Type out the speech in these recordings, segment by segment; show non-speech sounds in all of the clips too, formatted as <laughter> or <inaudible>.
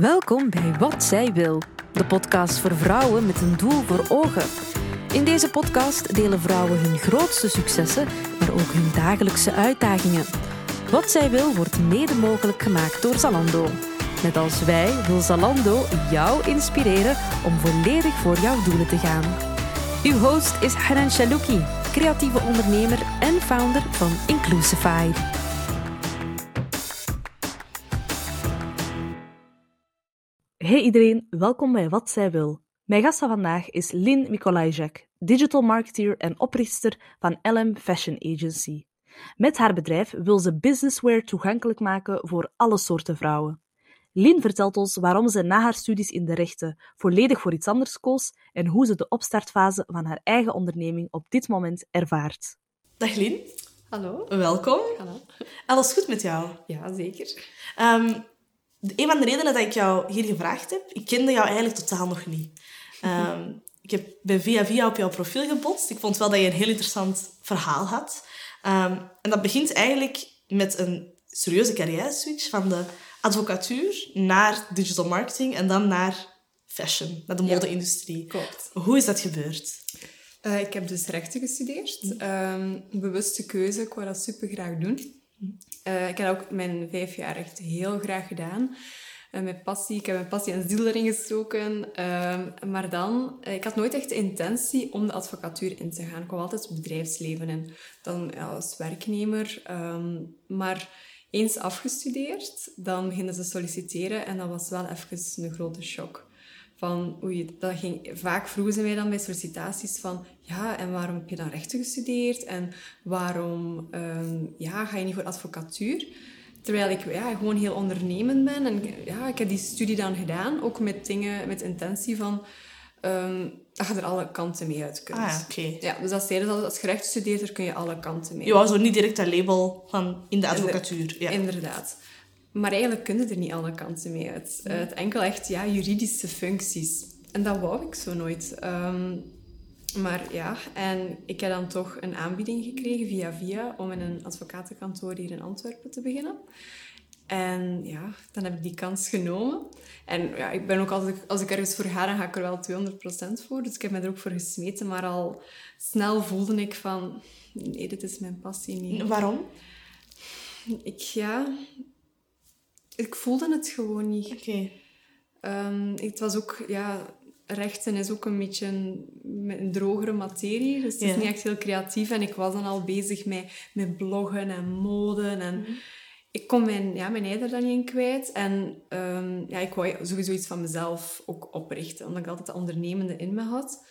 Welkom bij Wat Zij Wil, de podcast voor vrouwen met een doel voor ogen. In deze podcast delen vrouwen hun grootste successen, maar ook hun dagelijkse uitdagingen. Wat Zij Wil wordt mede mogelijk gemaakt door Zalando. Net als wij wil Zalando jou inspireren om volledig voor jouw doelen te gaan. Uw host is Hanan Shalouki, creatieve ondernemer en founder van Inclusify. Hey iedereen, welkom bij Wat Zij Wil. Mijn gast van vandaag is Lynn Mikolajczak, digital marketeer en oprichter van LM Fashion Agency. Met haar bedrijf wil ze businesswear toegankelijk maken voor alle soorten vrouwen. Lynn vertelt ons waarom ze na haar studies in de rechten volledig voor iets anders koos en hoe ze de opstartfase van haar eigen onderneming op dit moment ervaart. Dag Lien. Hallo. Welkom. Hallo. Alles goed met jou? Ja, zeker. Um, een van de redenen dat ik jou hier gevraagd heb, ik kende jou eigenlijk totaal nog niet. Um, <laughs> ik heb, ben via via op jouw profiel gebotst. Ik vond wel dat je een heel interessant verhaal had. Um, en dat begint eigenlijk met een serieuze carrière switch van de advocatuur naar digital marketing en dan naar fashion, naar de mode-industrie. Klopt. Hoe is dat gebeurd? Uh, ik heb dus rechten gestudeerd. Um, bewuste keuze, ik wou dat super graag doen. Uh, ik heb ook mijn vijf jaar echt heel graag gedaan. Uh, passie, ik heb mijn passie en ziel erin gestoken. Uh, maar dan, ik had nooit echt de intentie om de advocatuur in te gaan. Ik kwam altijd het bedrijfsleven en dan als werknemer. Um, maar eens afgestudeerd, dan beginnen ze solliciteren en dat was wel even een grote shock. Van, oei, dat ging, vaak vroegen ze mij dan bij sollicitaties van, ja, en waarom heb je dan rechten gestudeerd? En waarom um, ja, ga je niet voor advocatuur? Terwijl ik ja, gewoon heel ondernemend ben. En ja, ik heb die studie dan gedaan, ook met dingen, met intentie van, um, dat je er alle kanten mee uit kunt. Ah, oké. Okay. Ja, dus dat zeiden dat als je kun je alle kanten mee. Je wou zo niet direct dat label van in de advocatuur. Ja. Inderdaad. Maar eigenlijk kunnen er niet alle kanten mee uit. Uh, het enkel echt ja, juridische functies. En dat wou ik zo nooit. Um, maar ja, en ik heb dan toch een aanbieding gekregen via via om in een advocatenkantoor hier in Antwerpen te beginnen. En ja, dan heb ik die kans genomen. En ja, ik ben ook altijd, als ik ergens voor ga, dan ga ik er wel 200% voor. Dus ik heb me er ook voor gesmeten. Maar al snel voelde ik van, nee, dit is mijn passie niet. Waarom? Ik, ja, ik voelde het gewoon niet. Oké. Okay. Um, het was ook, ja, rechten is ook een beetje een, een drogere materie. Dus het is ja. niet echt heel creatief. En ik was dan al bezig met, met bloggen en mode. En mm -hmm. ik kon mijn, ja, mijn ei er dan niet in kwijt. En um, ja, ik wou sowieso iets van mezelf ook oprichten. Omdat ik altijd dat ondernemende in me had.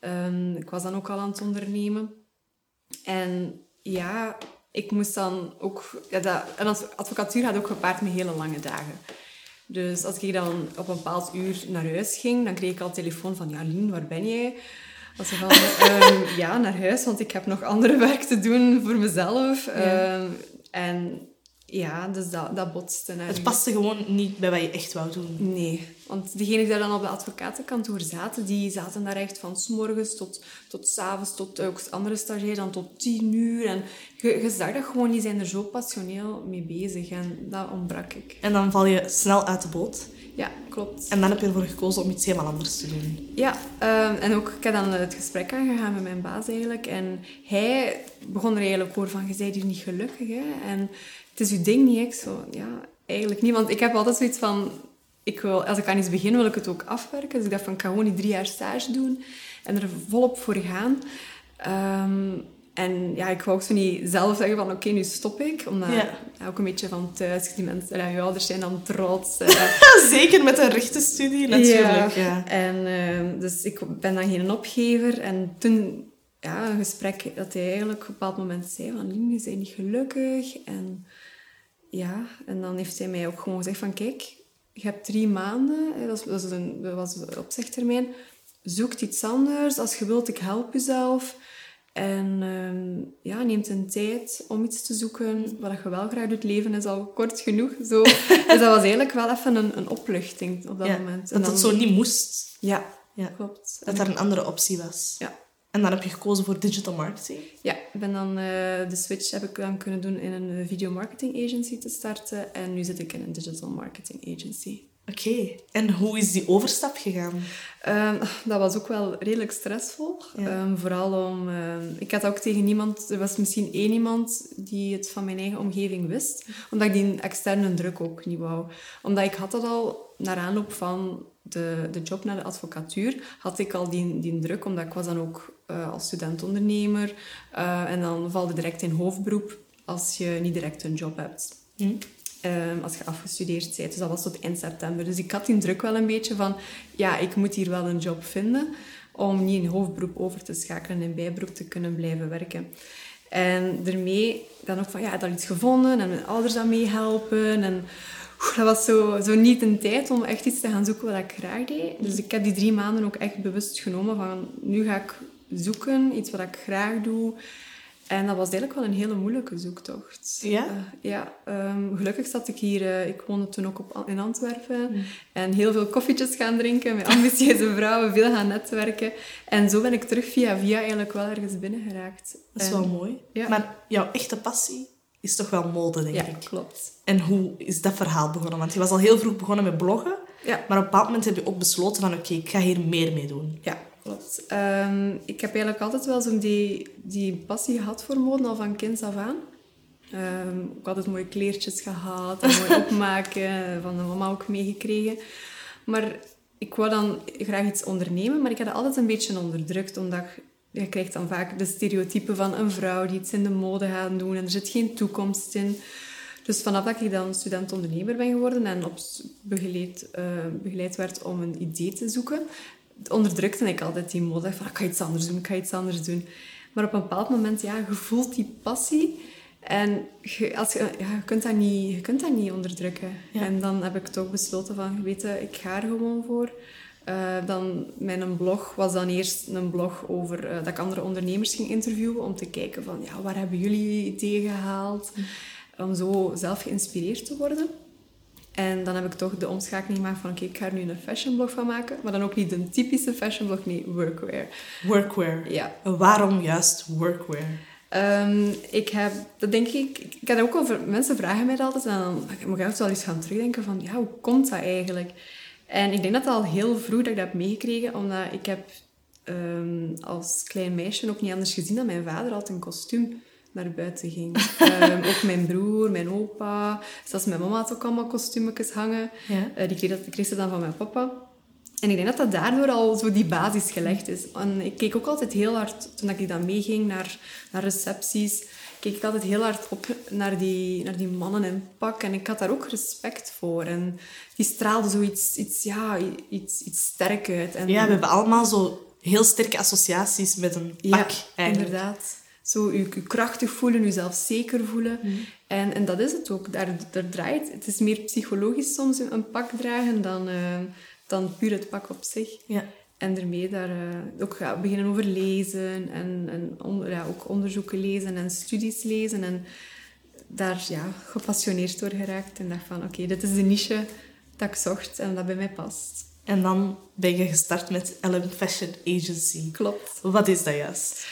Um, ik was dan ook al aan het ondernemen. En ja, ik moest dan ook... Ja, dat, en als advocatuur had ook gepaard met hele lange dagen. Dus als ik dan op een bepaald uur naar huis ging, dan kreeg ik al telefoon van... Ja, Lien, waar ben jij? Als ze van... um, <laughs> ja, naar huis, want ik heb nog andere <laughs> werk te doen voor mezelf. Ja. Um, en ja, dus dat, dat botste. Het paste gewoon niet bij wat je echt wou doen. Nee, want diegenen die daar dan op de advocatenkantoor zaten, die zaten daar echt van s morgens tot, tot s avonds, tot ook andere stagiairs dan tot tien uur. En je, je zag dat gewoon, die zijn er zo passioneel mee bezig en dat ontbrak ik. En dan val je snel uit de boot. Ja, klopt. En dan heb je ervoor gekozen om iets helemaal anders te doen. Ja, um, en ook, ik heb dan het gesprek aangegaan met mijn baas eigenlijk. En hij begon er eigenlijk voor van, je bent hier niet gelukkig, hè. En het is uw ding niet, ik zo, ja, eigenlijk niet. Want ik heb altijd zoiets van, ik wil, als ik aan iets begin, wil ik het ook afwerken. Dus ik dacht van, ik ga gewoon die drie jaar stage doen en er volop voor gaan. Um, en ja, ik wou ook zo niet zelf zeggen van, oké, okay, nu stop ik. Omdat ja. ja, ook een beetje van thuis, die mensen, ja, je ouders zijn dan trots. Uh. <laughs> Zeker met een rechtenstudie, natuurlijk. Ja. En uh, dus ik ben dan geen opgever. En toen, ja, een gesprek dat hij eigenlijk op een bepaald moment zei van, je bent niet gelukkig. En ja, en dan heeft hij mij ook gewoon gezegd van, kijk, je hebt drie maanden, dat was, een, dat was een opzegtermijn, zoek iets anders. Als je wilt, ik help jezelf. En um, ja, neemt een tijd om iets te zoeken. Wat je wel graag doet, leven is al kort genoeg. Zo. <laughs> dus dat was eigenlijk wel even een, een opluchting op dat ja, moment. En dat het zo niet moest. Ja, ja. klopt. Dat er een andere optie was. Ja. En dan heb je gekozen voor digital marketing. Ja, ik ben dan, uh, de switch heb ik dan kunnen doen in een video marketing agency te starten. En nu zit ik in een digital marketing agency. Oké. En hoe is die overstap gegaan? Ehm, dat was ook wel redelijk stressvol. Ja. Ehm, vooral om... ehm, ik had ook tegen niemand... Er was misschien één iemand die het van mijn eigen omgeving wist. Omdat ik die externe druk ook niet wou. Omdat ik had dat al, naar aanloop van de, de job naar de advocatuur, had ik al die, die druk. Omdat ik was dan ook eh, als student-ondernemer. eh, en dan valt direct in hoofdberoep als je niet direct een job hebt. Hm? Ehm, als je afgestudeerd bent. Dus dat was tot eind september. Dus ik had die druk wel een beetje van... Ja, ik moet hier wel een job vinden om niet in hoofdberoep over te schakelen en in bijberoep te kunnen blijven werken. En daarmee dan ook van... Ja, ik had al iets gevonden en mijn ouders aan meehelpen. En dat was zo, zo niet een tijd om echt iets te gaan zoeken wat ik graag deed. Dus ik heb die drie maanden ook echt bewust genomen van... Nu ga ik zoeken, iets wat ik graag doe... En dat was eigenlijk wel een hele moeilijke zoektocht. Ja? Eh, ja, ehm, gelukkig zat ik hier... eh, ik woonde toen ook op, in Antwerpen. En heel veel koffietjes gaan drinken met ambitieuze <laughs> vrouwen. Veel gaan netwerken. En zo ben ik terug via via eigenlijk wel ergens binnengeraakt. Dat is En- wel mooi. ja. Maar jouw echte passie is toch wel mode, denk Ja, ik. klopt. En hoe is dat verhaal begonnen? Want je was al heel vroeg begonnen met bloggen. Ja. Maar op een bepaald moment heb je ook besloten van... Oké, ik ga hier meer mee doen. Ja, klopt. Ehm, ik heb eigenlijk altijd wel zo'n die, die passie gehad voor mode, al van kinds af aan. Ik had altijd mooie kleertjes gehad, en mooi <laughs> opmaken, van de mama ook meegekregen. Maar ik wou dan graag iets ondernemen, maar ik had het altijd een beetje onderdrukt, omdat je krijgt dan vaak de stereotypen van een vrouw die iets in de mode gaat doen en er zit geen toekomst in. Dus vanaf dat ik dan student-ondernemer ben geworden en op begeleid, eh, begeleid werd om een idee te zoeken, onderdrukte ik altijd die mode. Van, ik ga iets anders doen, ik ga iets anders doen. Maar op een bepaald moment, ja, je voelt die passie. En je, als je, ja, je, kunt dat niet, je kunt dat niet onderdrukken. Ja. En dan heb ik toch besloten van, weet je, ik ga er gewoon voor. Eh, dan, mijn blog was dan eerst een blog over eh, dat ik andere ondernemers ging interviewen om te kijken van, ja, waar hebben jullie ideeën gehaald? Om zo zelf geïnspireerd te worden. En dan heb ik toch de omschakeling gemaakt van, oké, ik ga er nu een fashionblog van maken. Maar dan ook niet een typische fashionblog, nee, workwear. Workwear. Ja. En waarom juist workwear? Ehm, ik heb, dat denk ik, ik heb ook over, mensen vragen mij dat altijd en dan moet ik wel eens gaan terugdenken van, ja, hoe komt dat eigenlijk? En ik denk dat al heel vroeg dat ik dat heb meegekregen, omdat ik heb ehm, als klein meisje ook niet anders gezien dat mijn vader altijd in kostuum naar buiten ging. <laughs> Ehm, ook mijn broer, mijn opa, zelfs mijn mama had ook allemaal kostuumetjes hangen. Ja. Eh, die, kreeg dat, die kreeg ze dan van mijn papa. En ik denk dat dat daardoor al zo die basis gelegd is. En ik keek ook altijd heel hard, toen ik dan meeging naar, naar recepties, keek ik altijd heel hard op naar die, naar die mannen in pak. En ik had daar ook respect voor. En die straalden zoiets iets, ja, iets, iets sterk uit. En, Ja, we hebben allemaal zo heel sterke associaties met een pak, ja, eigenlijk. inderdaad. Zo je, je krachtig voelen, jezelf zeker voelen. Mhm. En, en dat is het ook. Daar, daar draait het. is meer psychologisch soms een, een pak dragen dan, eh, dan puur het pak op zich. Ja. En daarmee daar eh, ook gaan beginnen over lezen en, en on- ja, ook onderzoeken lezen en studies lezen. En daar ja, gepassioneerd door geraakt. En dacht van, oké, dit is de niche dat ik zocht en dat bij mij past. En dan ben je gestart met LM Fashion Agency. Klopt. Wat is dat juist?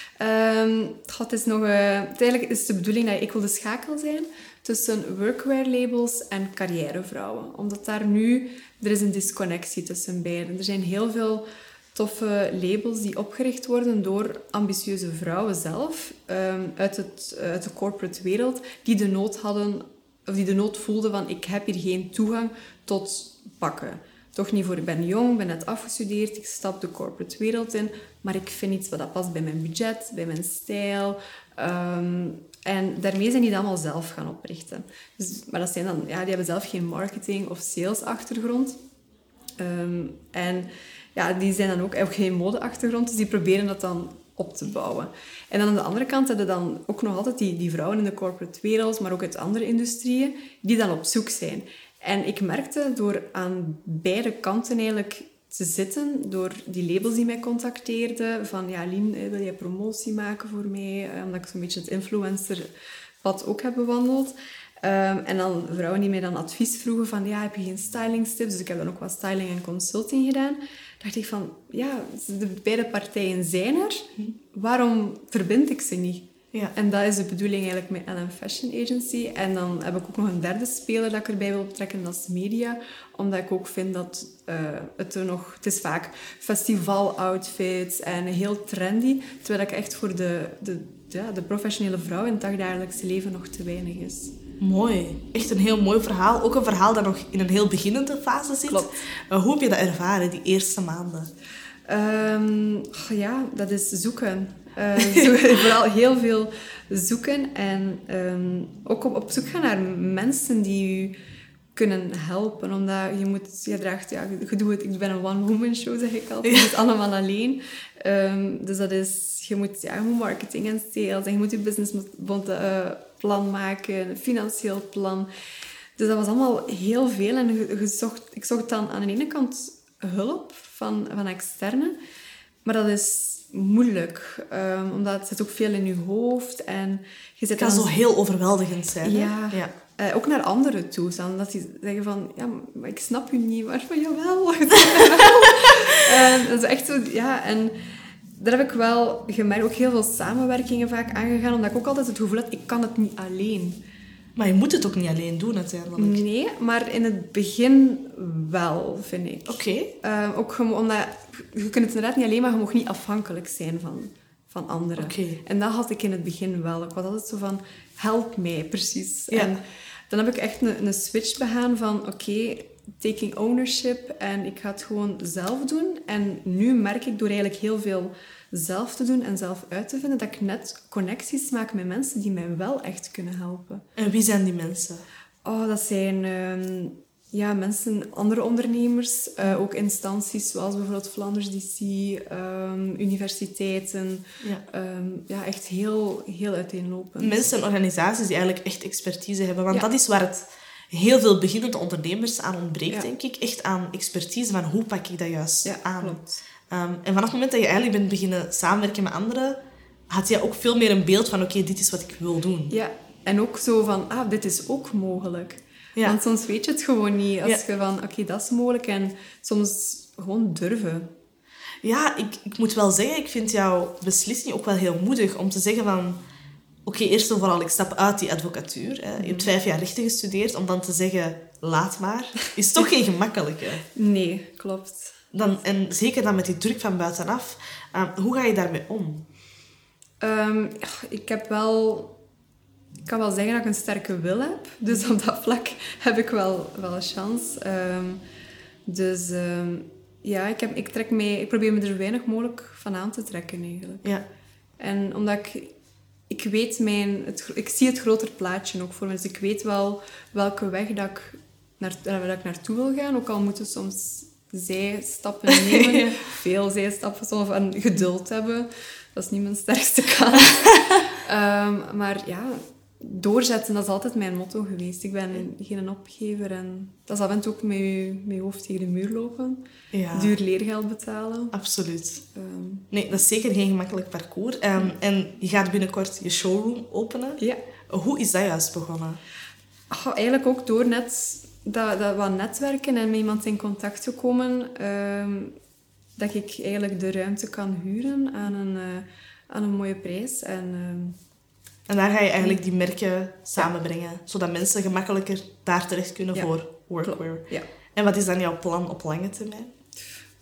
Goh, het is nog... eh, uiteindelijk is de bedoeling dat ik wil de schakel zijn tussen workwear labels en carrièrevrouwen. Omdat daar nu... Er is een disconnectie tussen beiden. Er zijn heel veel toffe labels die opgericht worden door ambitieuze vrouwen zelf ehm, uit, het, uit de corporate wereld die de nood hadden of die de nood voelden van ik heb hier geen toegang tot pakken. Toch niet voor, ik ben jong, ben net afgestudeerd, ik stap de corporate wereld in, maar ik vind iets wat dat past bij mijn budget, bij mijn stijl. Ehm, en daarmee zijn die allemaal zelf gaan oprichten. Dus, maar dat zijn dan, ja, die hebben zelf geen marketing of sales achtergrond. Ehm, en ja, die zijn dan ook, ook geen modeachtergrond, dus die proberen dat dan op te bouwen. En dan aan de andere kant hebben dan ook nog altijd die, die vrouwen in de corporate wereld, maar ook uit andere industrieën, die dan op zoek zijn. En ik merkte door aan beide kanten eigenlijk te zitten, door die labels die mij contacteerden, van ja, Lien, wil jij promotie maken voor mij? Eh, Omdat ik zo'n beetje het influencerpad ook heb bewandeld. Ehm, en dan vrouwen die mij dan advies vroegen van, ja, heb je geen stylingstips? Dus ik heb dan ook wat styling en consulting gedaan. dacht ik van, ja, de beide partijen zijn er. Waarom verbind ik ze niet? Ja. En dat is de bedoeling eigenlijk met LM Fashion Agency. En dan heb ik ook nog een derde speler dat ik erbij wil betrekken, dat is media. Omdat ik ook vind dat uh, het er nog... Het is vaak festival-outfits en heel trendy. Terwijl ik echt voor de, de, ja, de professionele vrouw in het dagdagelijkse leven nog te weinig is. Mooi. Echt een heel mooi verhaal. Ook een verhaal dat nog in een heel beginnende fase zit. Klopt. Hoe heb je dat ervaren, die eerste maanden? Um, ja, dat is zoeken. Uh, <laughs> zo, vooral heel veel zoeken en um, ook op, op zoek gaan naar mensen die u kunnen helpen. Omdat je moet, je draagt, ja, je doet het, ik ben een one-woman show, zeg ik altijd. Je doet het allemaal alleen. Um, dus dat is, je moet, ja, je moet marketing en sales en je moet je businessplan uh, maken, een financieel plan. Dus dat was allemaal heel veel en je, je zocht, ik zocht dan aan de ene kant hulp van, van externe, maar dat is moeilijk, um, omdat het zit ook veel in je hoofd en je zit Het kan dan- zo heel overweldigend zijn. ja. ja. Eh, ook naar anderen toe. Dan dat die zeggen van, ja, maar ik snap u niet. Maar van, jawel. <laughs> <laughs> en dat is echt zo, ja. En daar heb ik wel gemerkt, ook heel veel samenwerkingen vaak aangegaan. Omdat ik ook altijd het gevoel had, ik kan het niet alleen. Maar je moet het ook niet alleen doen, uiteindelijk. Nee, maar in het begin wel, vind ik. Oké. Eh, ook omdat, je kunt het inderdaad niet alleen, maar je mag niet afhankelijk zijn van, van anderen. Oké. En dat had ik in het begin wel. Ik was altijd zo van, help mij, precies. Ja. En dan heb ik echt een, een switch begaan van, oké, taking ownership en ik ga het gewoon zelf doen. En nu merk ik door eigenlijk heel veel zelf te doen en zelf uit te vinden, dat ik net connecties maak met mensen die mij wel echt kunnen helpen. En wie zijn die mensen? Oh, dat zijn ehm, ja, mensen, andere ondernemers, eh, ook instanties zoals bijvoorbeeld Flanders DC, ehm, universiteiten. Ja. Ehm, ja, echt heel, heel uiteenlopend. Mensen en organisaties die eigenlijk echt expertise hebben. Want Ja. dat is waar het heel veel beginnende ondernemers aan ontbreekt, Ja. denk ik. Echt aan expertise van hoe pak ik dat juist Ja, aan. klopt. Ehm, en vanaf het moment dat je eigenlijk bent beginnen samenwerken met anderen, had je ook veel meer een beeld van oké, dit is wat ik wil doen. Ja, en ook zo van, ah, dit is ook mogelijk. Ja. Want soms weet je het gewoon niet. Als je van, oké, dat is mogelijk. En soms gewoon durven. Ja, ik, ik moet wel zeggen, ik vind jouw beslissing ook wel heel moedig om te zeggen van... Oké, eerst en vooral, ik stap uit die advocatuur. Hè. Je hebt vijf jaar rechten gestudeerd. Om dan te zeggen, laat maar, is toch geen gemakkelijke. Nee, klopt. Dan, en zeker dan met die druk van buitenaf. Ehm, hoe ga je daarmee om? Ehm, ik heb wel... Ik kan wel zeggen dat ik een sterke wil heb. Dus op dat vlak heb ik wel, wel een chance. Ehm, dus ja, ik, heb, ik, trek mee, ik probeer me er zo weinig mogelijk van aan te trekken eigenlijk. Ja, En omdat ik... Ik weet mijn... Het, ik zie het groter plaatje ook voor me. Dus ik weet wel welke weg dat ik, naar, eh, waar ik naartoe wil gaan. Ook al moeten soms zijstappen <laughs> nemen. Veel zijstappen. Soms en geduld hebben. Dat is niet mijn sterkste kant. <laughs> Ehm, maar ja, doorzetten, dat is altijd mijn motto geweest. Ik ben geen opgever. En dat is af en toe ook met je, met je hoofd tegen de muur lopen. ja Duur leergeld betalen. absoluut. Ehm, Nee, dat is zeker geen gemakkelijk parcours. Ehm, en je gaat binnenkort je showroom openen. ja. Hoe is dat juist begonnen? Oh, eigenlijk ook door net dat, dat wat netwerken en met iemand in contact te komen, ehm, dat ik eigenlijk de ruimte kan huren aan een, eh, aan een mooie prijs. En En daar ga je eigenlijk die merken samenbrengen, zodat mensen gemakkelijker daar terecht kunnen Ja. voor workwear. ja. En wat is dan jouw plan op lange termijn?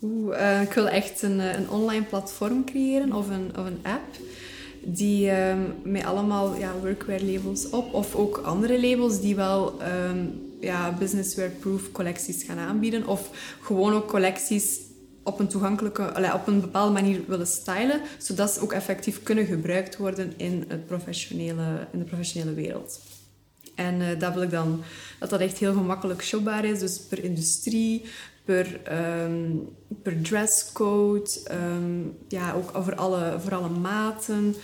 Oeh, eh, ik wil echt een, eh, een online platform creëren of een, of een app die ehm, met allemaal ja, workwear labels op of ook andere labels die wel ehm, ja, businesswear-proof collecties gaan aanbieden of gewoon ook collecties op een toegankelijke, allee, op een bepaalde manier willen stylen, zodat ze ook effectief kunnen gebruikt worden in, het professionele, in de professionele wereld. En eh, dat wil ik dan, dat dat echt heel gemakkelijk shopbaar is. Dus per industrie, per, ehm, per dresscode, ehm, ja, ook voor alle, voor alle maten.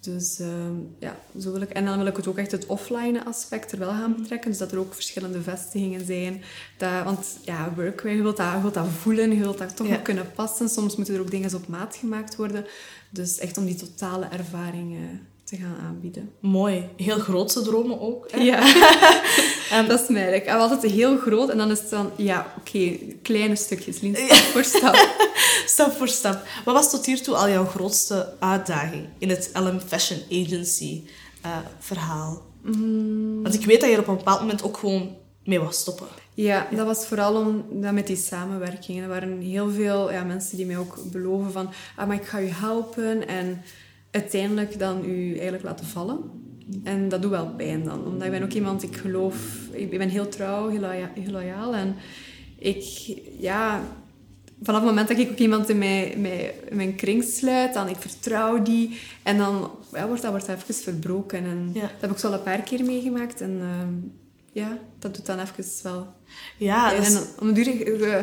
Dus ehm, ja, zo wil ik. En dan wil ik het ook echt het offline aspect er wel gaan betrekken. Dus dat er ook verschillende vestigingen zijn. Dat, want ja, workwear, je wilt dat, je wilt dat voelen, je wilt dat toch Ja. ook kunnen passen. Soms moeten er ook dingen op maat gemaakt worden. Dus echt om die totale ervaring te gaan aanbieden. Mooi. Heel grootse dromen ook. Hè? Ja, <laughs> dat is. Ik heb altijd heel groot en dan is het dan, ja, oké, kleine stukjes, Lien, stap voor stap. <laughs> Stap voor stap. Wat was tot hiertoe al jouw grootste uitdaging in het LM Fashion Agency eh, verhaal? Want ik weet dat je er op een bepaald moment ook gewoon mee was stoppen. Ja, dat was vooral om, dat met die samenwerking. Er waren heel veel ja, mensen die mij ook beloven van, ah, maar ik ga je helpen. En uiteindelijk dan u eigenlijk laten vallen. En dat doet wel pijn dan. Omdat ik ben ook iemand, ik geloof, ik ben heel trouw, heel, loya- heel loyaal. En ik, ja, vanaf het moment dat ik ook iemand in mijn, mijn, mijn kring sluit, dan ik vertrouw die. En dan ja, wordt dat wordt even verbroken. En Ja. dat heb ik zo al een paar keer meegemaakt. En ehm, ja, dat doet dan even wel Ja, dat is- en om de duur, eh,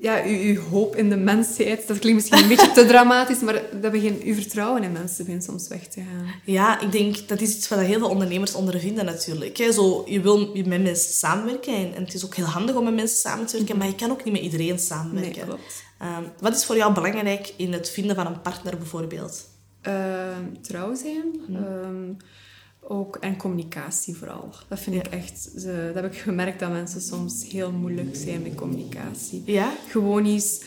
ja, uw, uw hoop in de mensheid, dat klinkt misschien een beetje te <laughs> dramatisch, maar dat begint uw vertrouwen in mensen begint soms weg te gaan. Ja, ik denk dat is iets wat heel veel ondernemers ondervinden natuurlijk. Hè. Zo, je wil met mensen samenwerken en, en het is ook heel handig om met mensen samen te werken, maar je kan ook niet met iedereen samenwerken. Nee, klopt. Ehm, wat is voor jou belangrijk in het vinden van een partner bijvoorbeeld? Ehm, trouw zijn. Mhm. ehm, ook, en communicatie vooral. Dat vind ik echt... ze- dat heb ik gemerkt dat mensen soms heel moeilijk zijn met communicatie. Ja? Gewoon eens...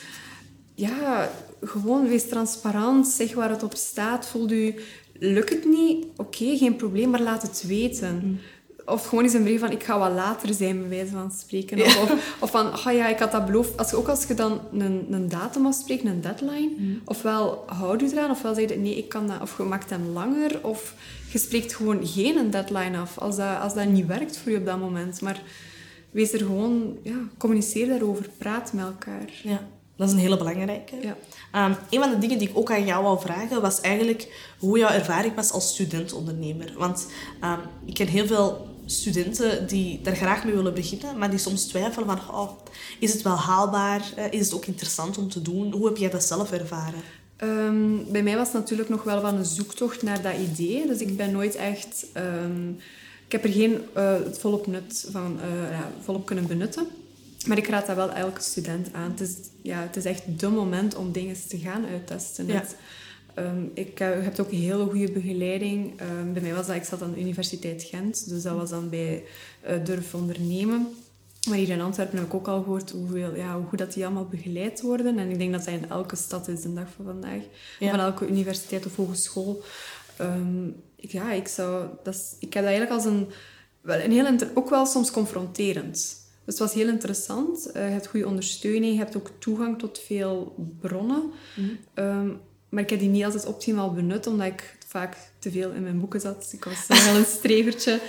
Ja, gewoon wees transparant. Zeg waar het op staat. Voel u... Lukt het niet? Oké, geen probleem, maar laat het weten. Of gewoon eens een brief van, ik ga wat later zijn, bij wijze van spreken. Of, of, of van, oh ja, ik had dat beloofd. Als je, ook als je dan een, een datum afspreekt, een deadline, ofwel houd je eraan, ofwel zeg je, nee, ik kan dat, of je maakt hem langer, of je spreekt gewoon geen deadline af, als dat, als dat niet werkt voor je op dat moment. Maar wees er gewoon, ja, communiceer daarover, praat met elkaar. Ja, dat is een hele belangrijke. Ja. Ehm, een van de dingen die ik ook aan jou wou vragen, was eigenlijk hoe jouw ervaring was als student-ondernemer. Want ehm, ik ken heel veel studenten die daar graag mee willen beginnen, maar die soms twijfelen van, oh, is het wel haalbaar? Eh, is het ook interessant om te doen? Hoe heb jij dat zelf ervaren? Ehm, bij mij was het natuurlijk nog wel van een zoektocht naar dat idee. Dus ik ben nooit echt... ehm, ik heb er geen eh, het volop nut van eh, ja, volop kunnen benutten. Maar ik raad dat wel elke student aan. Het is, ja, het is echt dé moment om dingen te gaan uittesten. Ja. Het, ehm, ik eh, heb ook een hele goede begeleiding. Ehm, bij mij was dat... Ik zat aan de Universiteit Gent. Dus dat was dan bij eh, Durf Ondernemen. Maar hier in Antwerpen heb ik ook al gehoord hoeveel, ja, hoe goed dat die allemaal begeleid worden. En ik denk dat dat in elke stad is de dag van vandaag. Ja. Van elke universiteit of hogeschool. Ehm, ik, ja, ik, zou, dat is, ik heb dat eigenlijk als een... Wel, een heel inter- ook wel soms confronterend. Dus het was heel interessant. Eh, je hebt goede ondersteuning. Je hebt ook toegang tot veel bronnen. Ehm, maar ik heb die niet altijd optimaal benut, omdat ik vaak te veel in mijn boeken zat. Ik was wel een <laughs> strevertje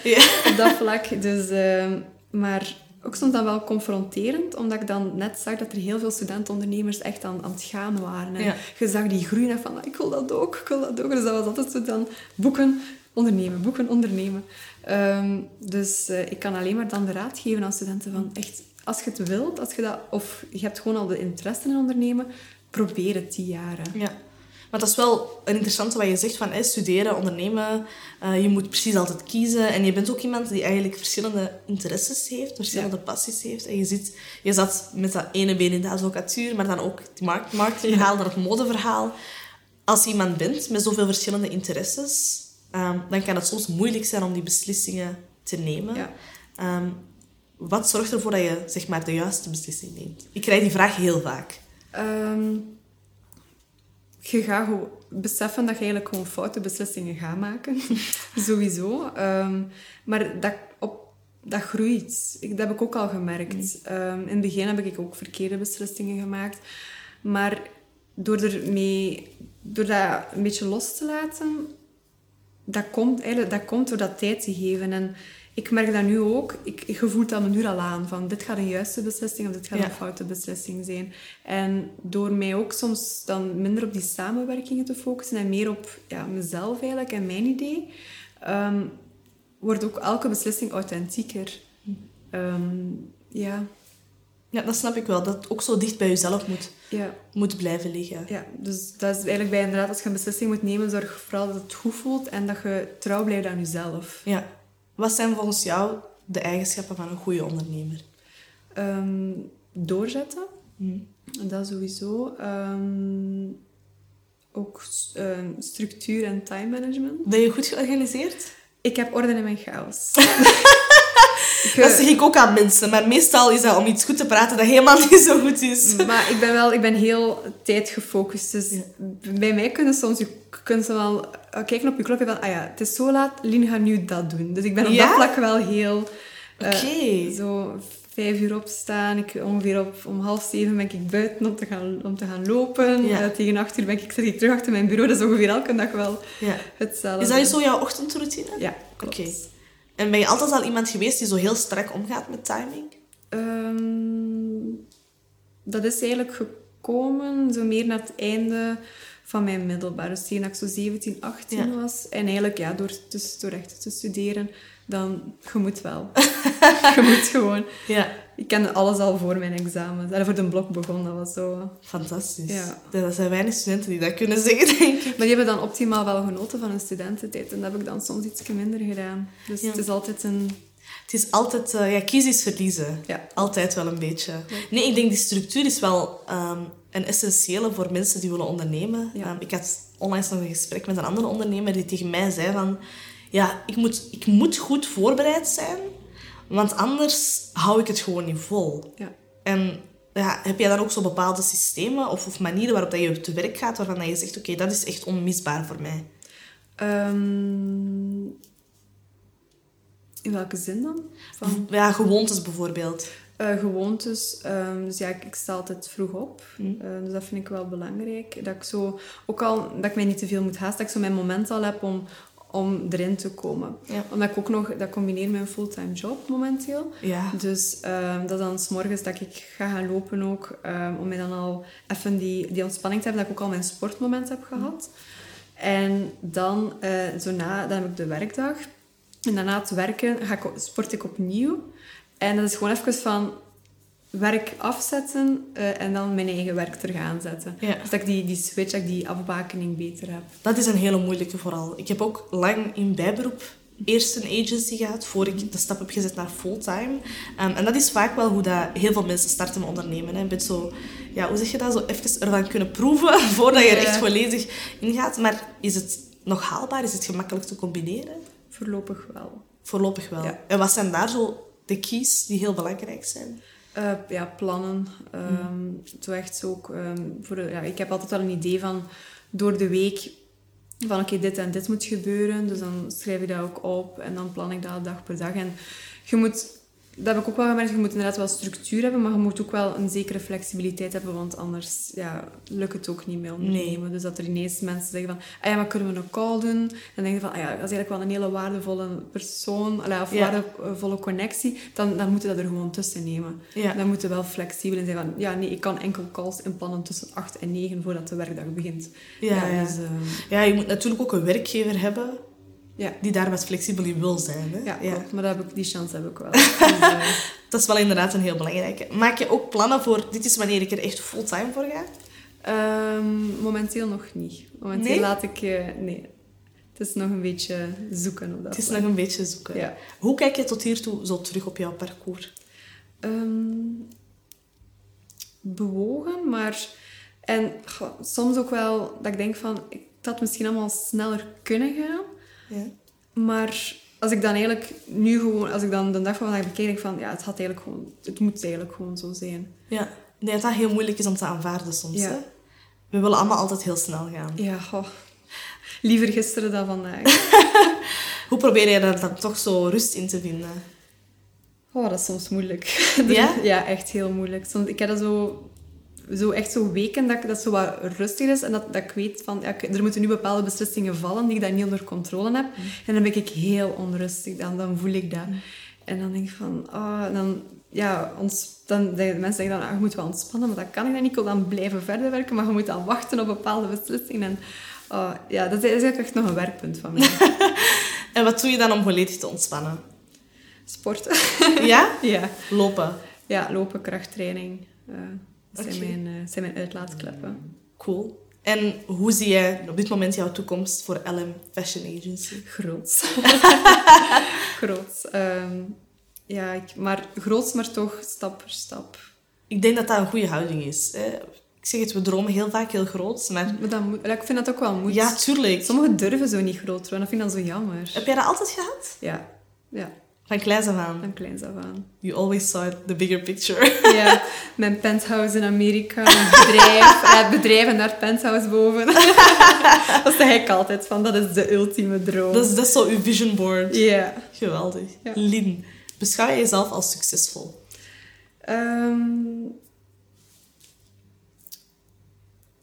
op dat vlak. Dus, ehm, maar ook soms dan wel confronterend, omdat ik dan net zag dat er heel veel studentondernemers echt aan, aan het gaan waren. En Ja. je zag die groeien en van, "Ah, ik wil dat ook, ik wil dat ook. Dus dat was altijd zo dan boeken, ondernemen, boeken, ondernemen. Ehm, dus eh, ik kan alleen maar dan de raad geven aan studenten van, echt, als je het wilt, als je dat, of je hebt gewoon al de interesse in ondernemen, probeer het die jaren. Ja. Maar dat is wel een interessante wat je zegt van studeren, ondernemen. eh, je moet precies altijd kiezen. En je bent ook iemand die eigenlijk verschillende interesses heeft, verschillende passies heeft. En je, zit, je zat met dat ene been in de advocatuur, maar dan ook het markt, marktverhaal, dan het modeverhaal. Als je iemand bent met zoveel verschillende interesses, ehm, dan kan het soms moeilijk zijn om die beslissingen te nemen. Ja. Ehm, wat zorgt ervoor dat je zeg maar, de juiste beslissing neemt? Ik krijg die vraag heel vaak. Ehm, je gaat gewoon beseffen dat je eigenlijk gewoon foute beslissingen gaat maken. <laughs> Sowieso. Ehm, maar dat, op, dat groeit. Ik, dat heb ik ook al gemerkt. Ehm, in het begin heb ik ook verkeerde beslissingen gemaakt. Maar door, ermee, door dat een beetje los te laten, dat komt, eigenlijk, dat komt door dat tijd te geven. En ik merk dat nu ook. Ik, je voelt dat me nu al aan. Van dit gaat een juiste beslissing of dit gaat Ja. een foute beslissing zijn. En door mij ook soms dan minder op die samenwerkingen te focussen en meer op ja, mezelf eigenlijk en mijn idee, ehm, wordt ook elke beslissing authentieker. Ehm, ja, Ja, dat snap ik wel. Dat het ook zo dicht bij jezelf moet, ja. moet blijven liggen. Ja, dus dat is eigenlijk bij inderdaad, als je een beslissing moet nemen, zorg vooral dat het goed voelt en dat je trouw blijft aan jezelf. Ja. Wat zijn volgens jou de eigenschappen van een goede ondernemer? Ehm, doorzetten, dat sowieso. Ehm, ook ehm, structuur en time management. Ben je goed georganiseerd? Ik heb orde in mijn chaos. <laughs> Dat eh, zeg ik ook aan mensen, maar meestal is dat om iets goed te praten dat helemaal <laughs> niet zo goed is. Maar ik ben wel ik ben heel tijdgefocust. Dus bij mij kunnen soms je kunnen ze wel eh, kijken op je klokje van, ah ja, het is zo laat, Lien gaat nu dat doen. Dus ik ben op Ja? dat vlak wel heel... Oké. Zo vijf uur opstaan. Ik, ongeveer op, om half zeven ben ik buiten om te gaan, om te gaan lopen. Ja. Tegen acht uur ben ik, zit ik terug achter mijn bureau. Dat is ongeveer elke dag wel Ja. hetzelfde. Is dat zo jouw ochtendroutine? Ja, klopt. Oké. En ben je altijd al iemand geweest die zo heel strak omgaat met timing? Ehm, dat is eigenlijk gekomen zo meer naar het einde van mijn middelbaar. Dus tegen dat ik zo 17, 18 Ja. was. En eigenlijk, ja, door, dus, door echt te studeren, dan... Je moet wel. <laughs> je moet gewoon. Ja. Ik kende alles al voor mijn examens. En voor de blok begon, dat was zo... Fantastisch. Ja. Er zijn weinig studenten die dat kunnen zeggen, denk ik. Maar die hebben dan optimaal wel genoten van hun studententijd. En dat heb ik dan soms iets minder gedaan. Dus Ja. het is altijd een... Het is altijd... eh, ja, kiezen is verliezen. Ja. Altijd wel een beetje. Nee, ik denk die structuur is wel ehm, een essentiële voor mensen die willen ondernemen. Ehm, ik had onlangs nog een gesprek met een andere ondernemer die tegen mij zei van... Ja, ik moet, ik moet goed voorbereid zijn, want anders hou ik het gewoon niet vol. Ja. En ja, heb jij dan ook zo bepaalde systemen of, of manieren waarop dat je te werk gaat, waarvan dat je zegt, oké, dat is echt onmisbaar voor mij? Ehm, in welke zin dan? Van... Ja, gewoontes bijvoorbeeld. Eh, gewoontes. ehm, dus ja, ik, ik sta altijd vroeg op. Mm. Eh, dus dat vind ik wel belangrijk. Dat ik zo, ook al dat ik mij niet te veel moet haasten, dat ik zo mijn moment al heb om, om erin te komen. Ja. Omdat ik ook nog, dat combineer met een fulltime job momenteel. Ja. Dus ehm, dat is dan 's morgens dat ik ga gaan lopen ook. ehm, om mij dan al even die, die ontspanning te hebben. Dat ik ook al mijn sportmoment heb gehad. En dan, eh, zo na, dan heb ik de werkdag. En daarna het werken ga ik, sport ik opnieuw. En dat is gewoon even van werk afzetten eh, en dan mijn eigen werk terug aanzetten. Ja. Dus dat ik die, die switch, dat ik die afbakening beter heb. Dat is een hele moeilijke vooral. Ik heb ook lang in bijberoep eerst een agency gehad, voor ik de stap heb gezet naar fulltime. Ehm, en dat is vaak wel hoe dat heel veel mensen starten met ondernemen. Hè. Je bent zo, ja, hoe zeg je dat, zo even ervan kunnen proeven <laughs> voordat je er echt volledig in gaat. Maar is het nog haalbaar? Is het gemakkelijk te combineren? Voorlopig wel. Voorlopig wel. Ja. En wat zijn daar zo de keys die heel belangrijk zijn? Eh, ja, plannen. Zo echt ook, ehm, voor ja, ik heb altijd wel een idee van door de week van oké, dit en dit moet gebeuren. Dus dan schrijf ik dat ook op en dan plan ik dat dag per dag. En je moet, dat heb ik ook wel gemerkt, je moet inderdaad wel structuur hebben, maar je moet ook wel een zekere flexibiliteit hebben, want anders ja, lukt het ook niet meer ondernemen. Dus dat er ineens mensen zeggen van, ah ja, maar kunnen we een call doen? Dan denk je van, ah ja, dat is eigenlijk wel een hele waardevolle persoon, of Ja. waardevolle connectie, dan, dan moeten we dat er gewoon tussen nemen. Ja. Dan moeten we wel flexibel in zijn van, ja, nee, ik kan enkel calls inplannen tussen 8 en 9 voordat de werkdag begint. Ja, ja. Dus, ehm, Ja, je moet natuurlijk ook een werkgever hebben ja. die daar wat flexibel in wil zijn. Hè? Ja, klopt. maar dat heb ik, die chance heb ik wel. <laughs> Dus, eh, Dat is wel inderdaad een heel belangrijke. Maak je ook plannen voor, dit is wanneer ik er echt fulltime voor ga? ehm, momenteel nog niet. Momenteel Nee? laat ik... eh, nee. Het is nog een beetje zoeken op dat Het is nog een beetje zoeken. Ja. Hoe kijk je tot hiertoe zo terug op jouw parcours? Ehm, bewogen, maar... En goh, soms ook wel dat ik denk van... Ik had misschien allemaal sneller kunnen gaan. Ja. Maar als ik dan eigenlijk nu gewoon... Als ik dan de dag van vandaag bekijk, denk ik van... Ja, het had eigenlijk gewoon... Het moet eigenlijk gewoon zo zijn. ja. Denk dat dat heel moeilijk is om te aanvaarden soms. Ja. Hè? We willen allemaal altijd heel snel gaan. Ja. Liever gisteren dan vandaag. <laughs> Hoe probeer je daar dan toch zo rust in te vinden? Oh, dat is soms moeilijk. <laughs> Ja? ja, echt heel moeilijk. Soms, ik heb dat zo, zo echt zo weken dat, dat zo wat rustig is en dat, dat ik weet van, ja, er moeten nu bepaalde beslissingen vallen die ik dan niet onder controle heb. En dan ben ik heel onrustig, dan, dan voel ik dat. En dan denk ik van, ah, dan, ja, ons, dan, de mensen zeggen dan, ah, je moet wel ontspannen, maar dat kan ik dan niet. Ik wil dan blijven verder werken, maar je moet dan wachten op bepaalde beslissingen. En, ah, ja, dat is eigenlijk echt nog een werkpunt van mij. <laughs> En wat doe je dan om volledig te ontspannen? Sporten. Ja? <laughs> ja. Lopen. Ja, lopen, krachttraining. eh dat zijn, Oké. mijn, eh, zijn mijn uitlaatkleppen. Cool. En hoe zie jij op dit moment jouw toekomst voor LM Fashion Agency? Groots. <laughs> groots. Ehm, ja, ik, maar groots, maar toch stap per stap. Ik denk dat dat een goede houding is. Hè? Ik zeg het, we dromen heel vaak heel groot, maar... Maar dat moet, ik vind dat ook wel moet. Ja, tuurlijk. Sommigen durven zo niet groot worden. Dat vind ik dan zo jammer. Heb jij dat altijd gehad? Ja. Ja, Van kleins af aan. van kleins af aan. You always saw the bigger picture. <laughs> Ja, mijn penthouse in Amerika, een bedrijf, eh, het bedrijf en daar penthouse boven. <laughs> dat zeg ik altijd van, dat is de ultieme droom. dat, is, dat is zo uw vision board. Ja. Geweldig. Ja. Lin, beschouw je jezelf als succesvol? Ehm,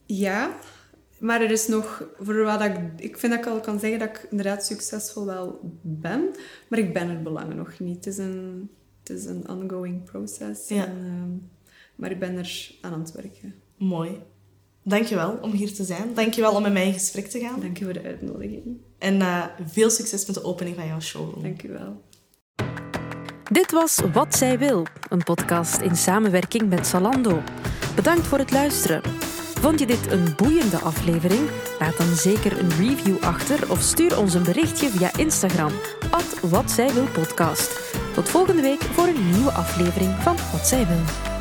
ja, maar er is nog, voor wat ik, ik vind dat ik al kan zeggen dat ik inderdaad succesvol wel ben, maar ik ben er belangen nog niet. Het is een, het is een ongoing process, Ja. en, ehm, maar ik ben er aan aan het werken. Mooi. Dankjewel om hier te zijn. Dankjewel om met mij in gesprek te gaan. Dank je voor de uitnodiging. En eh, veel succes met de opening van jouw showroom. Dank u wel. Dit was Wat Zij Wil, een podcast in samenwerking met Zalando. Bedankt voor het luisteren. Vond je dit een boeiende aflevering? Laat dan zeker een review achter of stuur ons een berichtje via Instagram, at Wil podcast. Tot volgende week voor een nieuwe aflevering van Wat Zij Wil.